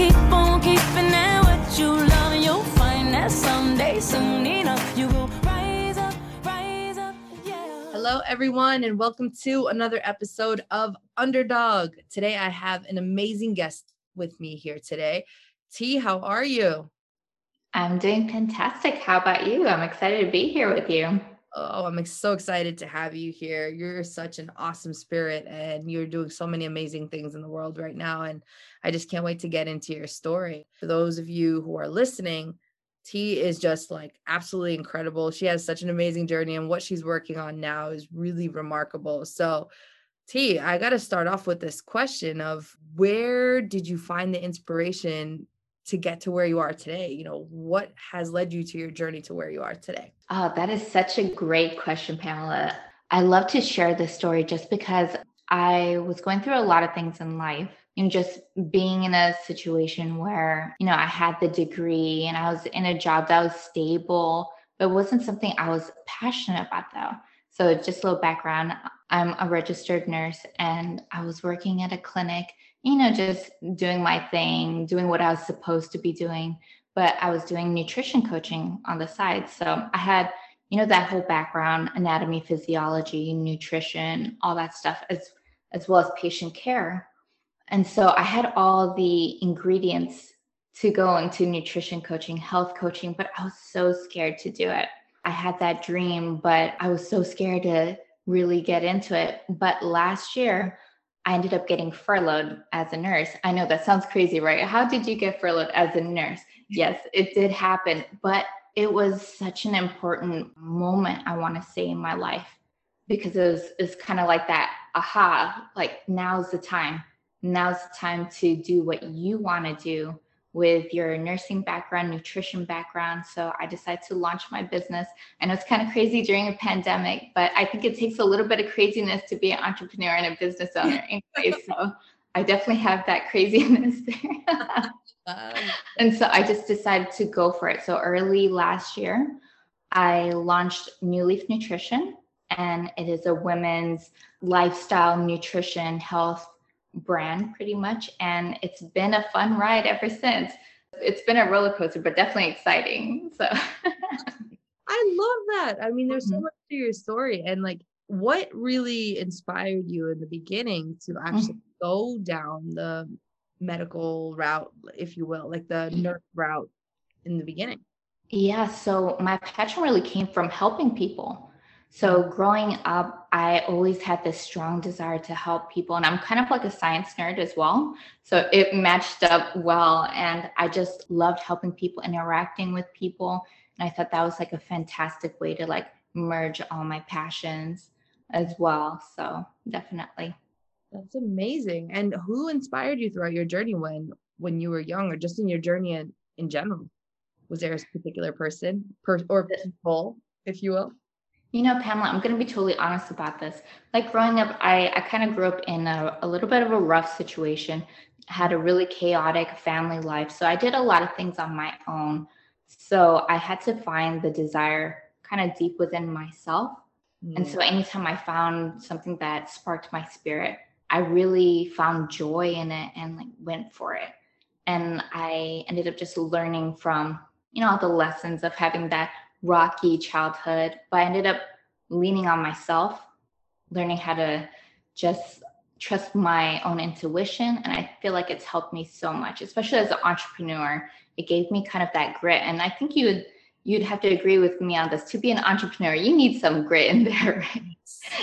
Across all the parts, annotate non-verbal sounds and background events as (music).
They don't get to run. This goes up to the underdog. Keep on keeping at what you love, and you'll find that someday, soon enough, you will rise up, rise up, yeah. Hello, everyone, and welcome to another episode of Underdog. Today, I have an amazing guest with me here today. T, how are you? I'm doing fantastic. How about you? I'm excited to be here with you. Oh, I'm so excited to have you here. You're such an awesome spirit, and you're doing so many amazing things in the world right now. And I just can't wait to get into your story. For those of you who are listening, T is just like absolutely incredible. She has such an amazing journey, and what she's working on now is really remarkable. So, T, I got to start off with this question of where did you find the inspiration to get to where you are today? You know, what has led you to your journey to where you are today? Oh, that is such a great question, Pamela. I love to share this story just because I was going through a lot of things in life. Know, just being in a situation where, you know, I had the degree and I was in a job that was stable, but wasn't something I was passionate about though. So just a little background. I'm a registered nurse and I was working at a clinic you know, just doing my thing, doing what I was supposed to be doing. But I was doing nutrition coaching on the side. So I had, you know, that whole background, anatomy, physiology, nutrition, all that stuff, as as well as patient care. And so I had all the ingredients to go into nutrition coaching, health coaching, but I was so scared to do it. I had that dream, but I was so scared to really get into it. But last year, I ended up getting furloughed as a nurse. I know that sounds crazy, right? How did you get furloughed as a nurse? Yes, it did happen, but it was such an important moment, I want to say, in my life because it was it's kind of like that aha, like now's the time. Now's the time to do what you want to do with your nursing background, nutrition background. So I decided to launch my business. And it's kind of crazy during a pandemic, but I think it takes a little bit of craziness to be an entrepreneur and a business (laughs) owner anyway. so I definitely have that craziness (laughs) there. and so I just decided to go for it. So early last year, I launched New Leaf Nutrition, and it is a women's lifestyle, nutrition, health brand pretty much. And it's been a fun ride ever since. It's been a roller coaster, but definitely exciting. So I love that. I mean, there's so Mhm. much to your story. And like, what really inspired you in the beginning to actually go down the medical route, if you will, like the nurse route in the beginning? Yeah, so my passion really came from helping people. So growing up, I always had this strong desire to help people. And I'm kind of like a science nerd as well. So it matched up well. And I just loved helping people, interacting with people. And I thought that was like a fantastic way to like merge all my passions as well. So definitely. That's amazing. And who inspired you throughout your journey when when you were young or just in your journey in, in general? Was there a particular person per, or people, if you will? You know, Pamela, I'm going to be totally honest about this. Like growing up, I, I kind of grew up in a, a little bit of a rough situation, had a really chaotic family life. So I did a lot of things on my own. So I had to find the desire kind of deep within myself. And mm. so anytime I found something that sparked my spirit, I really found joy in it and like went for it. And I ended up just learning from, you know, all the lessons of having that rocky childhood, but I ended up leaning on myself, learning how to just trust my own intuition. And I feel like it's helped me so much, especially as an entrepreneur. It gave me kind of that grit. And I think you would you'd have to agree with me on this. To be an entrepreneur, you need some grit in there, (laughs) right?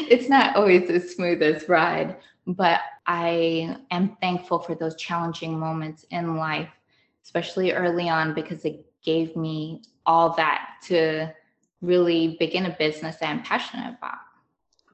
It's not always the smoothest ride, but I am thankful for those challenging moments in life, especially early on, because it gave me all that to really begin a business that I'm passionate about.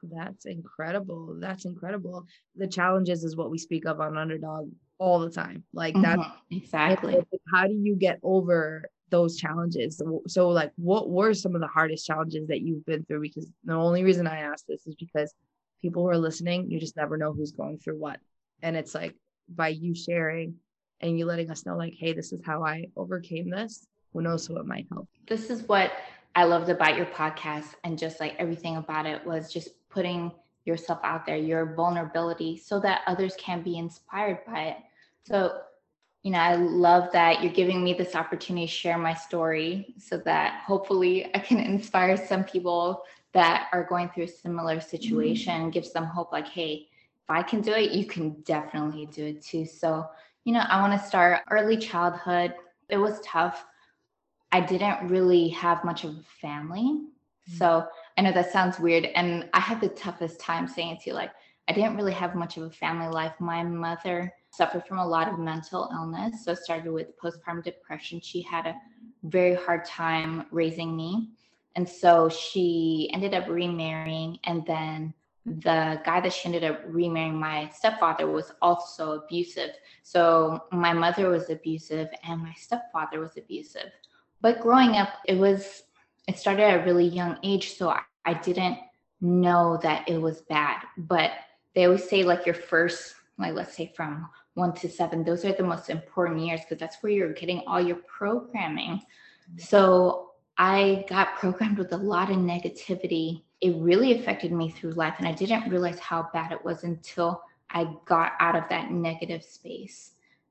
That's incredible. That's incredible. The challenges is what we speak of on Underdog all the time. Like that Mhm, exactly. like, how do you get over those challenges? So, so, like what were some of the hardest challenges that you've been through? Because the only reason I ask this is because people who are listening, you just never know who's going through what. And it's like by you sharing and you letting us know, like, hey, this is how I overcame this, who knows who it might help. this is what I loved about your podcast and just like everything about it was just putting yourself out there, your vulnerability, so that others can be inspired by it. So, you know, I love that you're giving me this opportunity to share my story so that hopefully I can (laughs) inspire some people that are going through a similar situation, mm-hmm. gives them hope like, hey, if I can do it, you can definitely do it too. So, you know, I want to start early childhood. It was tough. I didn't really have much of a family. Mm-hmm. So I know that sounds weird. And I had the toughest time saying it to you like, I didn't really have much of a family life. My mother suffered from a lot of mental illness. So it started with postpartum depression. She had a very hard time raising me. And so she ended up remarrying. And then the guy that she ended up remarrying, my stepfather, was also abusive. So my mother was abusive and my stepfather was abusive. But growing up, it was, it started at a really young age. So I, I didn't know that it was bad. But they always say, like, your first, like, let's say from one to seven, those are the most important years because that's where you're getting all your programming. So I got programmed with a lot of negativity. It really affected me through life. And I didn't realize how bad it was until I got out of that negative space.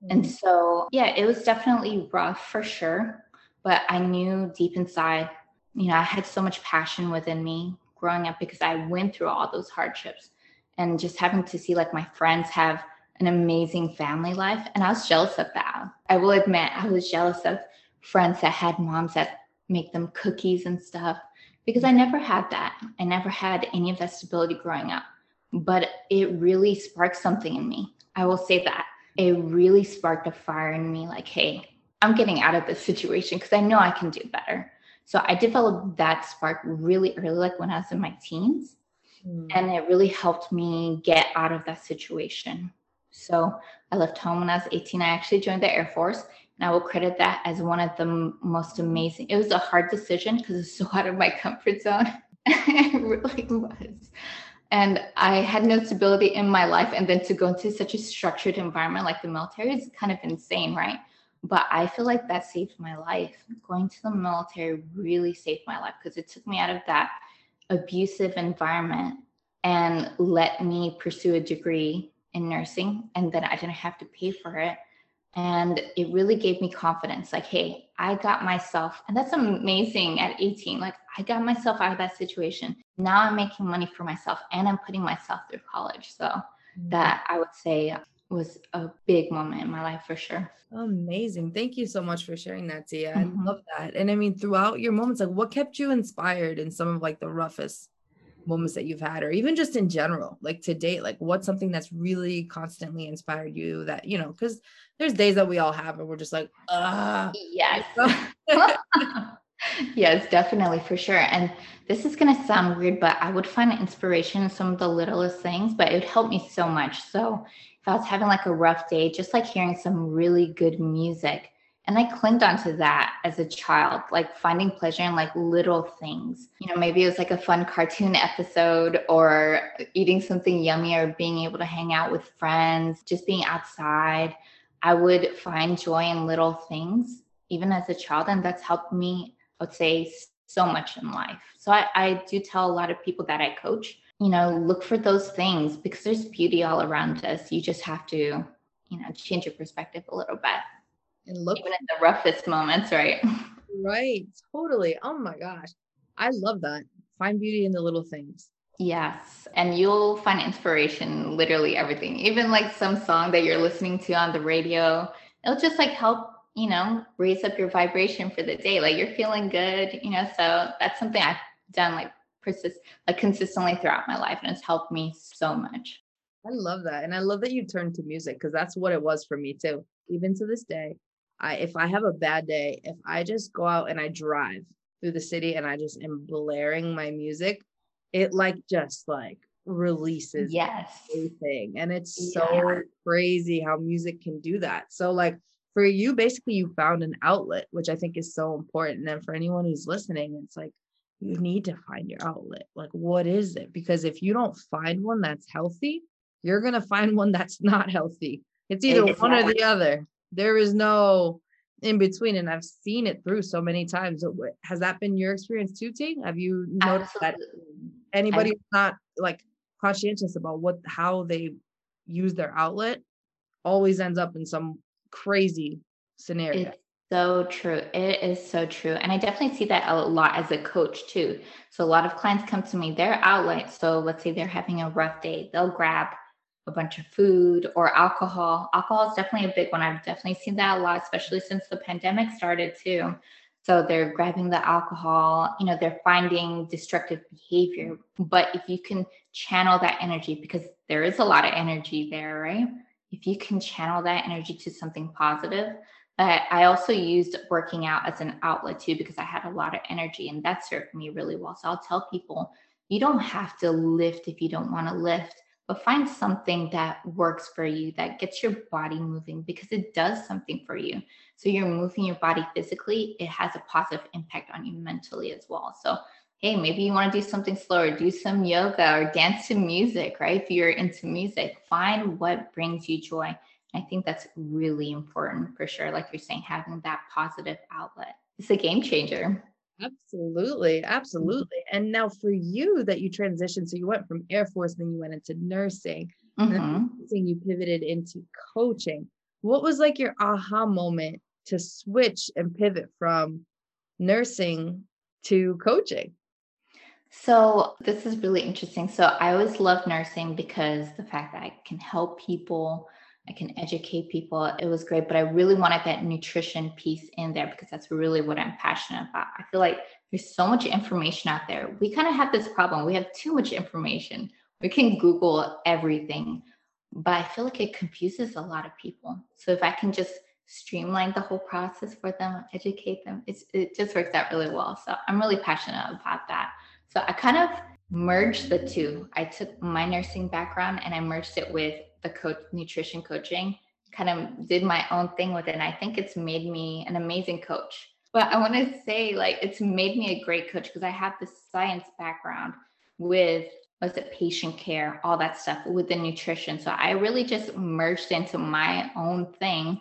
And mm-hmm. so, yeah, it was definitely rough for sure. But I knew deep inside, you know, I had so much passion within me growing up because I went through all those hardships and just having to see like my friends have an amazing family life. And I was jealous of that. I will admit, I was jealous of friends that had moms that make them cookies and stuff because I never had that. I never had any of that stability growing up. But it really sparked something in me. I will say that. It really sparked a fire in me like, hey, I'm getting out of this situation because I know I can do better. So I developed that spark really early, like when I was in my teens. Mm. And it really helped me get out of that situation. So I left home when I was 18. I actually joined the Air Force. And I will credit that as one of the m- most amazing. It was a hard decision because it's so (laughs) out of my comfort zone. (laughs) it really was. And I had no stability in my life. And then to go into such a structured environment like the military is kind of insane, right? But I feel like that saved my life. Going to the military really saved my life because it took me out of that abusive environment and let me pursue a degree in nursing. And then I didn't have to pay for it. And it really gave me confidence like, hey, I got myself, and that's amazing at 18. Like, I got myself out of that situation. Now I'm making money for myself and I'm putting myself through college. So, mm-hmm. that I would say was a big moment in my life for sure. Amazing. Thank you so much for sharing that, Tia. Mhm. I love that. And I mean, throughout your moments, like what kept you inspired in some of like the roughest moments that you've had, or even just in general, like to date, like what's something that's really constantly inspired you that, you know, because there's days that we all have and we're just like, ah. Yes. (laughs) (laughs) (laughs) yes, definitely for sure. And this is going to sound weird, but I would find inspiration in some of the littlest things, but it would help me so much. So if I was having like a rough day, just like hearing some really good music, and I clinged onto that as a child, like finding pleasure in like little things. You know, maybe it was like a fun cartoon episode or eating something yummy or being able to hang out with friends, just being outside. I would find joy in little things, even as a child. And that's helped me, would say, so much in life. So I, I do tell a lot of people that I coach, you know, look for those things because there's beauty all around us. You just have to, you know, change your perspective a little bit and look even in the roughest moments, right? (laughs) right. Totally. Oh my gosh. I love that. Find beauty in the little things. Yes. And you'll find inspiration literally everything. Even like some song that you're listening to on the radio, it'll just like help, you know, raise up your vibration for the day. Like you're feeling good, you know. So that's something I've done like persist like consistently throughout my life and it's helped me so much. I love that. And I love that you turned to music because that's what it was for me too. Even to this day, I if I have a bad day, if I just go out and I drive through the city and I just am blaring my music, it like just like releases yes everything and it's so yeah. crazy how music can do that so like for you basically you found an outlet which i think is so important and for anyone who's listening it's like you need to find your outlet. Like what is it? Because if you don't find one that's healthy you're going to find one that's not healthy. It's either exactly. one or the other. There is no in between and i've seen it through so many times. Has that been your experience too ting? Have you noticed Absolutely. that anybody not like conscientious about what how they use their outlet always ends up in some crazy scenario it's so true it is so true and i definitely see that a lot as a coach too so a lot of clients come to me their outlet so let's say they're having a rough day they'll grab a bunch of food or alcohol. Alcohol is definitely a big one. I've definitely seen that a lot, especially since the pandemic started too. So they're grabbing the alcohol, you know, they're finding destructive behavior. But if you can channel that energy, because there is a lot of energy there, right? If you can channel that energy to something positive, uh, I also used working out as an outlet too, because I had a lot of energy and that served me really well. So I'll tell people, you don't have to lift if you don't want to lift but find something that works for you that gets your body moving because it does something for you. So you're moving your body physically, it has a positive impact on you mentally as well. So, hey, maybe you want to do something slower, do some yoga or dance to music, right? If you're into music, find what brings you joy. I think that's really important for sure. Like you're saying, having that positive outlet. It's a game changer. Absolutely, absolutely. And now for you that you transitioned, so you went from Air Force, then you went into nursing, mm-hmm. and then you pivoted into coaching. What was like your aha moment to switch and pivot from nursing to coaching? So this is really interesting. So I always loved nursing because the fact that I can help people I can educate people. It was great, but I really wanted that nutrition piece in there because that's really what I'm passionate about. I feel like there's so much information out there. We kind of have this problem. We have too much information. We can Google everything, but I feel like it confuses a lot of people. So if I can just streamline the whole process for them, educate them, it's, it just works out really well. So I'm really passionate about that. So I kind of merged the two. I took my nursing background and I merged it with the coach nutrition coaching. Kind of did my own thing with it. And i think it's made me an amazing coach. But i want to say like it's made me a great coach because i have this science background with was it patient care all that stuff with the nutrition. So i really just merged into my own thing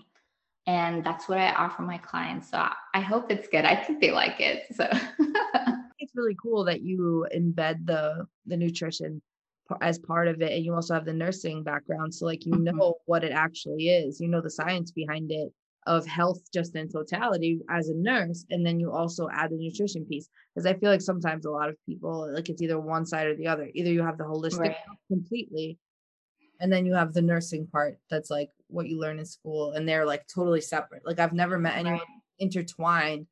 and that's what i offer my clients. So i hope it's good. I think they like it. So (laughs) it's really cool that you embed the the nutrition as part of it and you also have the nursing background so like you mm-hmm. know what it actually is you know the science behind it of health just in totality as a nurse and then you also add the nutrition piece because i feel like sometimes a lot of people like it's either one side or the other either you have the holistic right. completely and then you have the nursing part that's like what you learn in school and they're like totally separate like i've never met anyone right. intertwined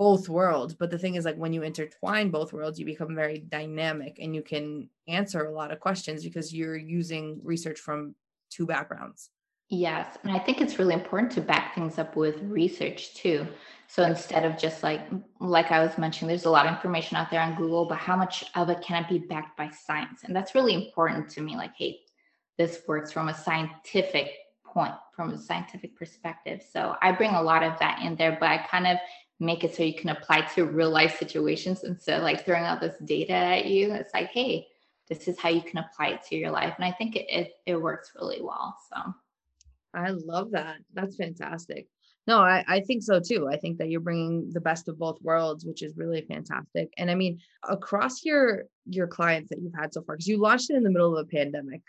both worlds. But the thing is, like when you intertwine both worlds, you become very dynamic and you can answer a lot of questions because you're using research from two backgrounds. Yes. And I think it's really important to back things up with research too. So instead of just like, like I was mentioning, there's a lot of information out there on Google, but how much of it can it be backed by science? And that's really important to me. Like, hey, this works from a scientific point, from a scientific perspective. So I bring a lot of that in there, but I kind of make it so you can apply to real life situations instead of like throwing out this data at you. It's like, hey, this is how you can apply it to your life. And I think it, it, it works really well. So I love that. That's fantastic. No, I, I think so too. I think that you're bringing the best of both worlds, which is really fantastic. And I mean, across your your clients that you've had so far, because you launched it in the middle of a pandemic,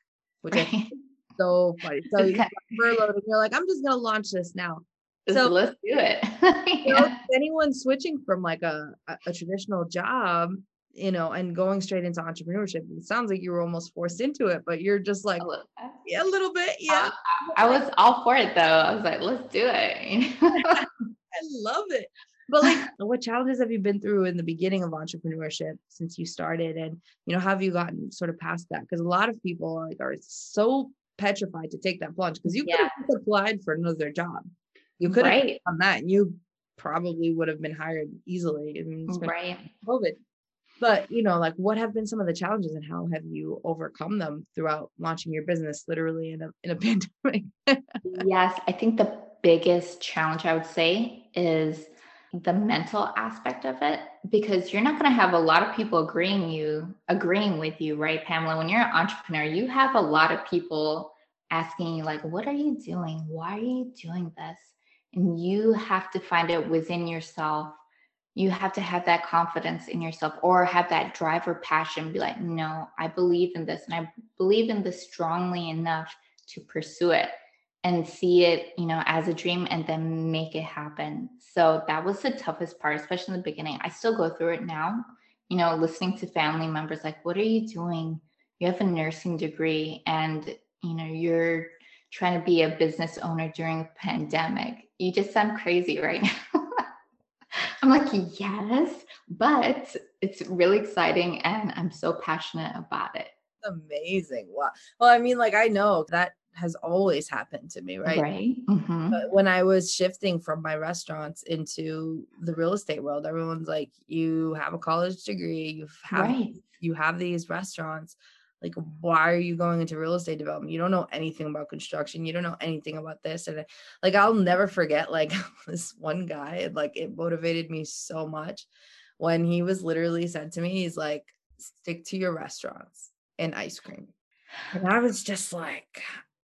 which right. I (laughs) so funny. So you furloughed and you're like, I'm just gonna launch this now so let's do it. (laughs) yeah. know, anyone switching from like a, a, traditional job, you know, and going straight into entrepreneurship, it sounds like you were almost forced into it, but you're just like, a yeah, a little bit. Yeah. I, I, was all for it though. I was like, let's do it. (laughs) (laughs) I love it. But like, what challenges have you been through in the beginning of entrepreneurship since you started? And, you know, have you gotten sort of past that? Because a lot of people like are so petrified to take that plunge because you yeah. could have applied for another job. You could have done that and you probably would have been hired easily. right. COVID. but you know like what have been some of the challenges and how have you overcome them throughout launching your business literally in a in a (laughs) pandemic yes i think the biggest challenge i would say is the mental aspect of it because you're not going to have a lot of people agreeing you agreeing with you right pamela when you're an entrepreneur you have a lot of people asking you like what are you doing why are you doing this and you have to find it within yourself. You have to have that confidence in yourself or have that drive or passion be like no i believe in this and i believe in this strongly enough to pursue it and see it you know as a dream and then make it happen. So that was the toughest part especially in the beginning. I still go through it now you know listening to family members like what are you doing? You have a nursing degree and you know you're trying to be a business owner during a pandemic you just sound crazy right now (laughs) I'm like, yes, but it's really exciting and I'm so passionate about it. Amazing. Wow. Well, I mean, like, I know that has always happened to me, right? Right. Mm-hmm. But when I was shifting from my restaurants into the real estate world, everyone's like, you have a college degree, you have right. you have these restaurants like why are you going into real estate development? You don't know anything about construction. You don't know anything about this and like i'll never forget like (laughs) this one guy like it motivated me so much when he was literally said to me he's like stick to your restaurants and ice cream. And i was just like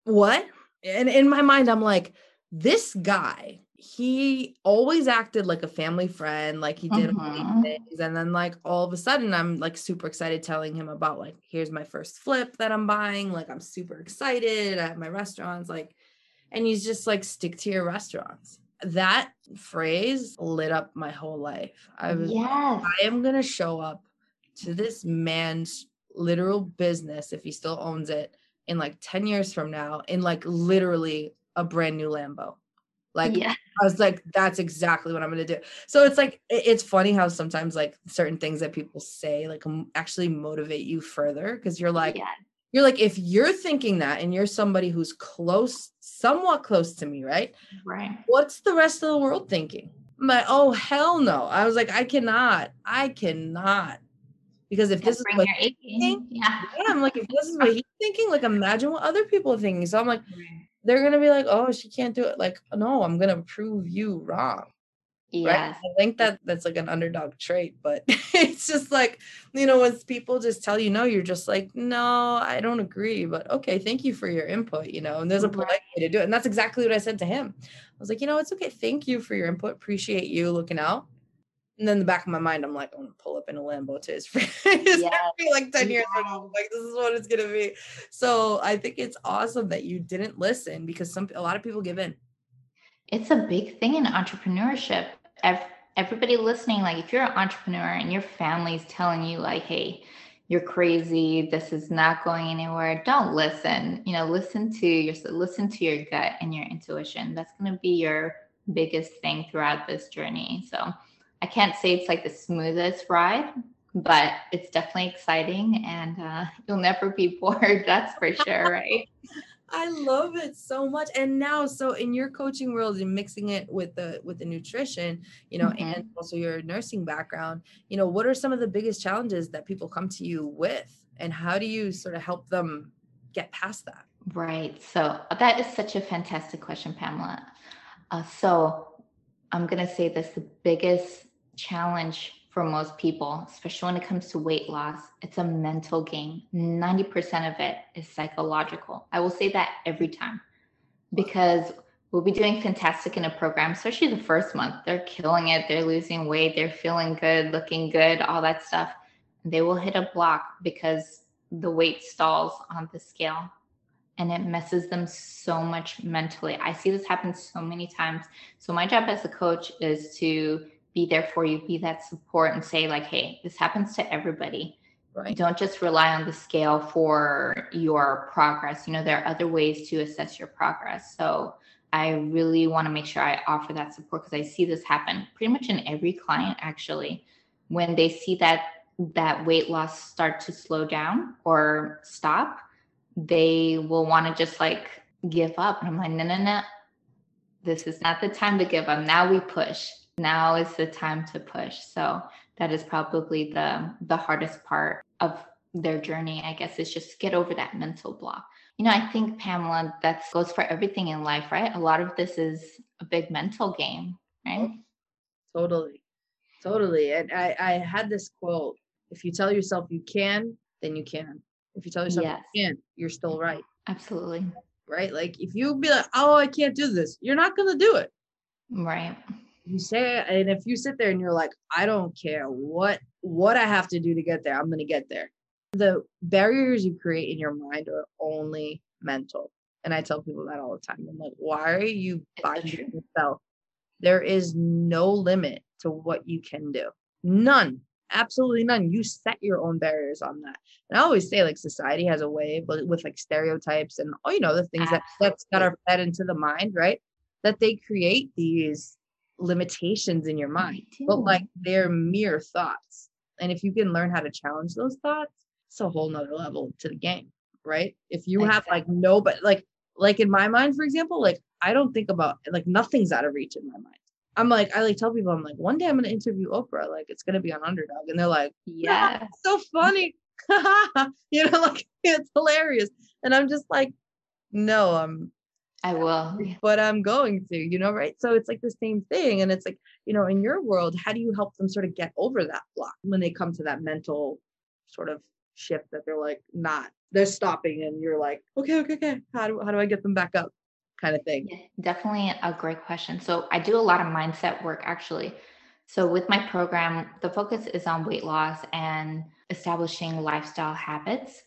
what? And in my mind i'm like this guy he always acted like a family friend, like he did Mhm. things. And then like all of a sudden I'm like super excited telling him about like here's my first flip that I'm buying. Like I'm super excited at my restaurants. Like, and he's just like stick to your restaurants. That phrase lit up my whole life. I was Yes. I am gonna show up to this man's literal business if he still owns it in like 10 years from now in like literally a brand new Lambo. Like yeah. I was like, that's exactly what I'm gonna do. So it's like it's funny how sometimes like certain things that people say like actually motivate you further because you're like yeah. you're like if you're thinking that and you're somebody who's close, somewhat close to me, right? Right. What's the rest of the world thinking? I'm like, oh hell no. I was like, I cannot, I cannot. Because if this is what A game. Yeah. yeah, I'm like, if this is what (laughs) he's thinking, like imagine what other people are thinking. So I'm like, they're gonna be like, oh, she can't do it. Like, no, I'm gonna prove you wrong. Right? I think that that's like an underdog trait, but (laughs) it's just like, you know, when people just tell you no, you're just like, no, I don't agree, but okay, thank you for your input, you know, and there's a mm-hmm. polite way to do it. And that's exactly what I said to him. I was like, you know, it's okay. Thank you for your input. Appreciate you looking out. And then in the back of my mind, I'm like, I'm gonna pull up in a Lambo to his (laughs) friend. it's Yes. gonna be like 10 years Yes. ago. Like, this is what it's gonna be. So I think it's awesome that you didn't listen because some a lot of people give in. It's a big thing in entrepreneurship. Everybody listening, like if you're an entrepreneur and your family's telling you, like, hey, you're crazy, this is not going anywhere, don't listen. You know, listen to your listen to your gut and your intuition. That's gonna be your biggest thing throughout this journey. So I can't say it's like the smoothest ride, but it's definitely exciting and uh, (laughs) you'll never be (laughs) bored. That's for sure, right? (laughs) I love it so much. And now, so in your coaching world and mixing it with the with the nutrition, you know, Mhm. and also your nursing background, you know, what are some of the biggest challenges that people come to you with? And how do you sort of help them get past that? Right. So that is such a fantastic question, Pamela. Uh, so I'm going to say this the biggest challenge for most people, especially when it comes to weight loss, it's a mental game. 90% of it is psychological. I will say that every time because we'll be doing fantastic in a program, especially the first month. They're killing it. They're losing weight. They're feeling good, looking good, all that stuff. They will hit a block because the weight stalls on the scale and it messes them so much mentally. I see this happen so many times. So my job as a coach is to be there for you, be that support and say like, "Hey, this happens to everybody. Right. Don't just rely on the scale for your progress. You know, there are other ways to assess your progress." So I really want to make sure I offer that support because I see this happen pretty much in every client actually. When they see that that weight loss start to slow down or stop, they will want to just like give up. And I'm like, no, no, no. This is not the time to give up. Now we push. Now is the time to push. So that is probably the the hardest part of their journey, I guess, is just get over that mental block. You know, I think Pamela, that goes for everything in life, right? A lot of this is a big mental game, right? Oh, totally. Totally. And I, I had this quote if you tell yourself you can, then you can. If you tell yourself yes. you can't, you're still right. Absolutely. Right. Like if you be like, oh, I can't do this, you're not going to do it. Right. You say, and if you sit there and you're like, I don't care what what I have to do to get there, I'm going to get there. The barriers you create in your mind are only mental. And I tell people that all the time. I'm like, why are you binding yourself? There is no limit to what you can do. None absolutely none you set your own barriers on that and i always say like society has a way but with like stereotypes and oh you know the things that that's that are fed into the mind right that they create these limitations in your mind but like they're mere thoughts. And if you can learn how to challenge those thoughts it's a whole nother level to the game right? If you exactly. have like no but like like in my mind for example like i don't think about like nothing's out of reach in my mind. I'm like, I like tell people, I'm like, one day I'm gonna interview Oprah, like it's gonna be on Underdog, and they're like, yeah, so funny, (laughs) you know, like it's hilarious, and I'm just like, no, I'm, I will, but I'm going to, you know, right? So it's like the same thing, and it's like, you know, in your world, how do you help them sort of get over that block when they come to that mental sort of shift that they're like not, they're stopping, and you're like, okay, okay, okay, how do how do I get them back up? kind of thing? Yeah, definitely a great question. So I do a lot of mindset work actually. So with my program, the focus is on weight loss and establishing lifestyle habits.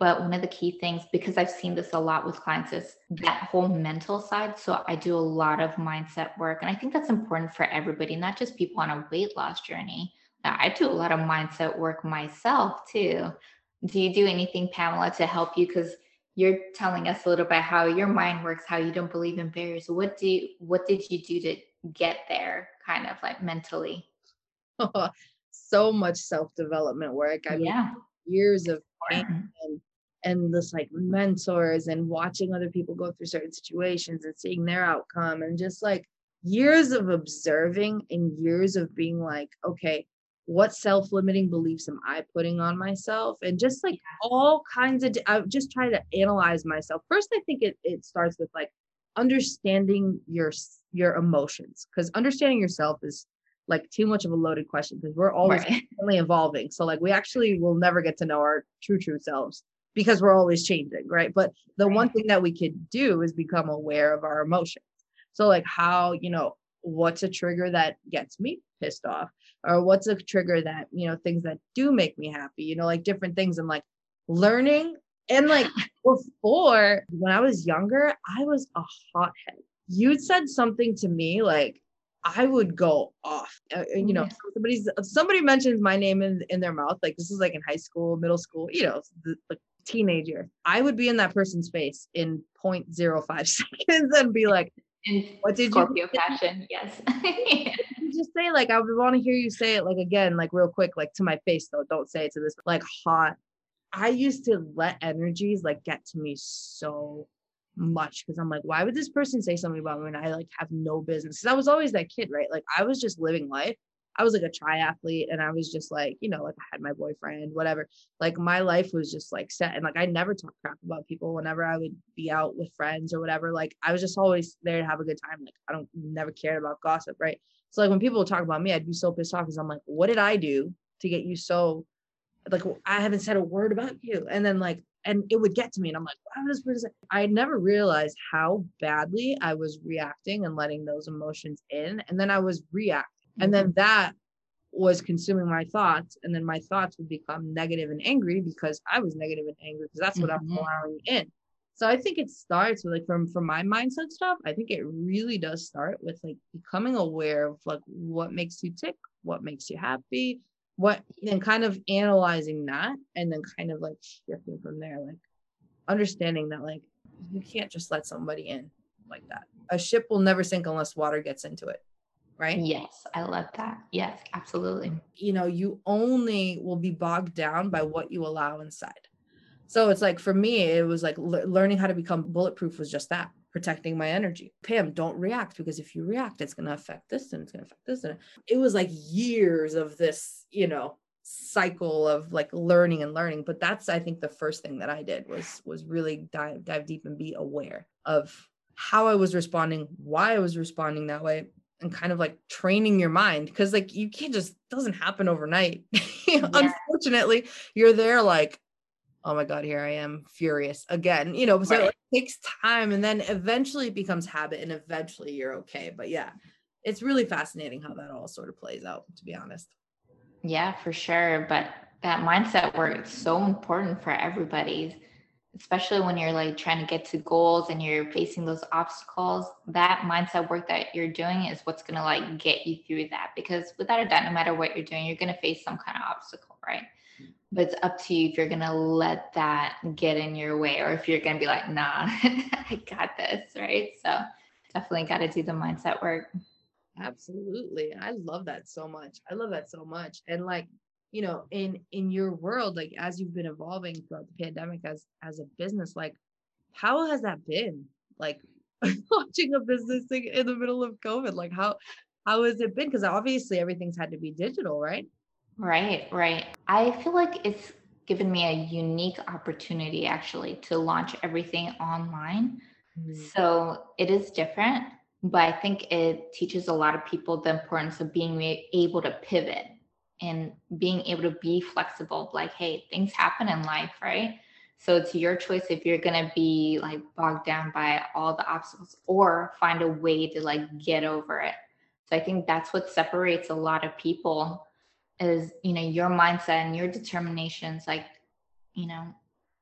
But one of the key things, because I've seen this a lot with clients, is that whole mental side. So I do a lot of mindset work. And I think that's important for everybody, not just people on a weight loss journey. I do a lot of mindset work myself too. Do you do anything, Pamela, to help you? Because you're telling us a little bit how your mind works, how you don't believe in barriers. What do you, what did you do to get there, kind of like mentally? (laughs) so much self development work. I yeah. mean, years of and and this like mentors and watching other people go through certain situations and seeing their outcome and just like years of observing and years of being like, okay, what self-limiting beliefs am i putting on myself? And just like all kinds of i just try to analyze myself. First i think it, it starts with like understanding your your emotions because understanding yourself is like too much of a loaded question because we're always right. evolving. So like we actually will never get to know our true true selves because we're always changing right? But the right. one thing that we could do is become aware of our emotions. So like how you know what's a trigger that gets me pissed off? Or what's a trigger that you know things that do make me happy? You know like different things. I'm like learning. And like (laughs) before when i was younger i was a hothead. You'd said something to me like i would go off. Uh, you know somebody's somebody mentions my name in, in their mouth like this is like in high school middle school you know the, the teenager i would be in that person's face in 0.05 (laughs) seconds and be like what did Scorpio you fashion yes (laughs) just say like I would want to hear you say it like again, like real quick, like to my face though. Don't say it to this like hot. I used to let energies like get to me so much because I'm like, why would this person say something about me when I like have no business? Because I was always that kid, right? Like I was just living life. I was like a triathlete and I was just like, you know, like I had my boyfriend, whatever. Like my life was just like set. And like I never talk crap about people whenever I would be out with friends or whatever. Like I was just always there to have a good time. Like I don't never cared about gossip, right? So like when people would talk about me, I'd be so pissed off because I'm like, what did I do to get you so like I haven't said a word about you? And then like and it would get to me and I'm like, wow, this person I never realized how badly I was reacting and letting those emotions in. And then I was reacting. And then mm-hmm. that was consuming my thoughts. And then my thoughts would become negative and angry because I was negative and angry because that's what mm-hmm. I'm allowing in. So I think it starts with like from from my mindset stuff. I think it really does start with like becoming aware of like what makes you tick, what makes you happy, what and kind of analyzing that and then kind of like shifting from there, like understanding that like you can't just let somebody in like that. A ship will never sink unless water gets into it. Right? Yes, I love that. Yes, absolutely. You know, you only will be bogged down by what you allow inside. So it's like for me, it was like le- learning how to become bulletproof was just that protecting my energy. Pam, don't react because if you react, it's going to affect this and it's going to affect this. And it was like years of this, you know, cycle of like learning and learning. But that's, I think, the first thing that I did was was really dive dive deep and be aware of how I was responding, why I was responding that way, and kind of like training your mind because like you can't just doesn't happen overnight. (laughs) yeah. Unfortunately, you're there like oh my god here i am furious again you know so right. it takes time and then eventually it becomes habit and eventually you're okay but yeah it's really fascinating how that all sort of plays out to be honest yeah for sure but that mindset work is so important for everybody especially when you're like trying to get to goals and you're facing those obstacles that mindset work that you're doing is what's going to like get you through that because without a doubt no matter what you're doing you're going to face some kind of obstacle right? But it's up to you if you're going to let that get in your way or if you're going to be like nah (laughs) i got this right? So definitely got to do the mindset work. Absolutely i love that so much i love that so much and like you know in in your world like as you've been evolving throughout the pandemic as as a business like how has that been like (laughs) launching a business thing in the middle of covid like how how has it been because obviously everything's had to be digital right Right, right. I feel like it's given me a unique opportunity actually to launch everything online. Mm-hmm. So it is different, but I think it teaches a lot of people the importance of being able to pivot and being able to be flexible. Like, hey, things happen in life, right? So it's your choice if you're going to be like bogged down by all the obstacles or find a way to like get over it. So I think that's what separates a lot of people is you know your mindset and your determinations like you know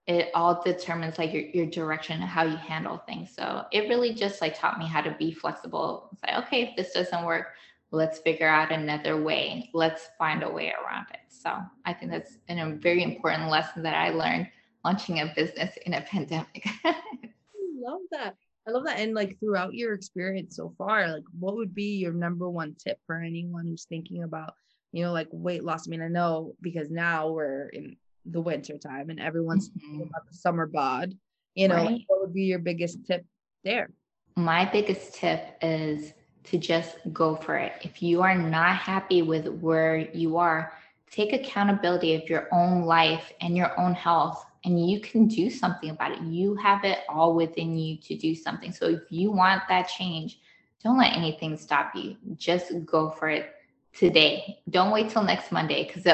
it all determines like your, your direction and how you handle things so it really just like taught me how to be flexible it's like okay if this doesn't work let's figure out another way let's find a way around it so i think that's an, a very important lesson that i learned launching a business in a pandemic (laughs) i love that i love that and like throughout your experience so far like what would be your number one tip for anyone who's thinking about you know, like weight loss. I mean, I know because now we're in the winter time and everyone's mm-hmm. about the summer bod. You know, right. what would be your biggest tip there? My biggest tip is to just go for it. If you are not happy with where you are, take accountability of your own life and your own health and you can do something about it. You have it all within you to do something. So if you want that change, don't let anything stop you. Just go for it today. Don't wait till next Monday because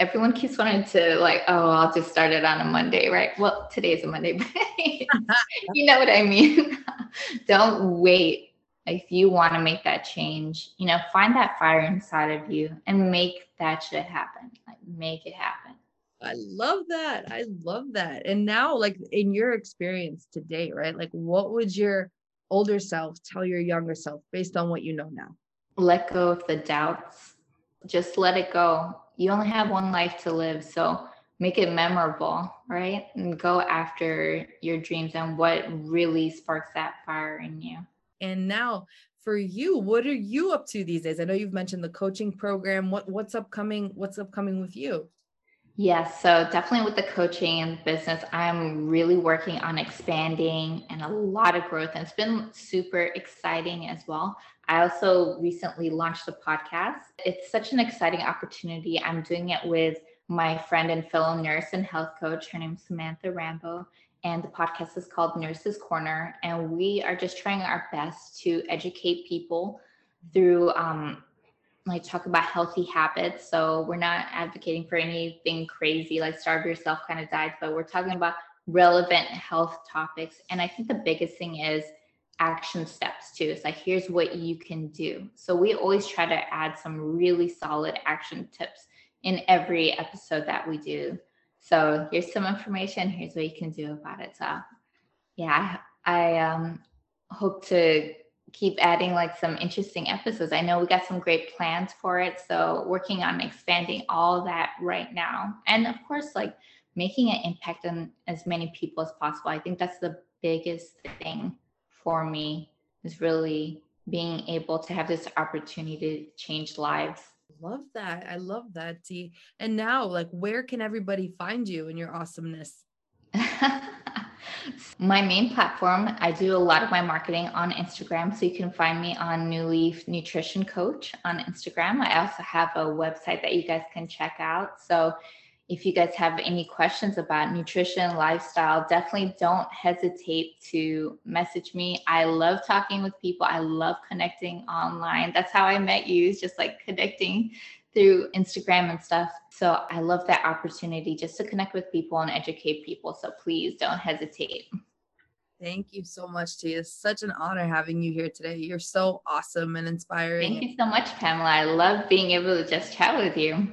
everyone keeps wanting to like, oh, I'll just start it on a Monday, right? Well, today's a Monday, (laughs) (laughs) you know what I mean? (laughs) Don't wait. If you want to make that change, you know, find that fire inside of you and make that shit happen. Like make it happen. I love that. I love that. And now, like in your experience to date, right? Like, what would your older self tell your younger self based on what you know now? let go of the doubts. Just let it go. You only have one life to live. So make it memorable, right? And go after your dreams and what really sparks that fire in you. And now for you, what are you up to these days? I know you've mentioned the coaching program. What what's upcoming? What's upcoming with you? Yes, so definitely with the coaching and business, I'm really working on expanding and a lot of growth. And it's been super exciting as well. I also recently launched the podcast. It's such an exciting opportunity. I'm doing it with my friend and fellow nurse and health coach. Her name's Samantha Rambo. And the podcast is called Nurses Corner. And we are just trying our best to educate people through um, like talk about healthy habits. So we're not advocating for anything crazy like starve yourself kind of diets, but we're talking about relevant health topics. And I think the biggest thing is action steps too. It's like here's what you can do. So we always try to add some really solid action tips in every episode that we do. So here's some information. Here's what you can do about it. So yeah, I um, hope to keep adding like some interesting episodes. I know we got some great plans for it. So working on expanding all that right now. And of course, like making an impact on as many people as possible. I think that's the biggest thing for me is really being able to have this opportunity to change lives. Love that. I love that, T. And now, like, where can everybody find you and your awesomeness? (laughs) my main platform, I do a lot of my marketing on Instagram. So you can find me on New Leaf Nutrition Coach on Instagram. I also have a website that you guys can check out. So if you guys have any questions about nutrition, lifestyle, definitely don't hesitate to message me. I love talking with people. I love connecting online. That's how I met you, is just like connecting through Instagram and stuff. So I love that opportunity just to connect with people and educate people. So please don't hesitate. Thank you so much, Tia. It's such an honor having you here today. You're so awesome and inspiring. Thank you so much, Pamela. I love being able to just chat with you.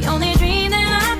The only dream that I've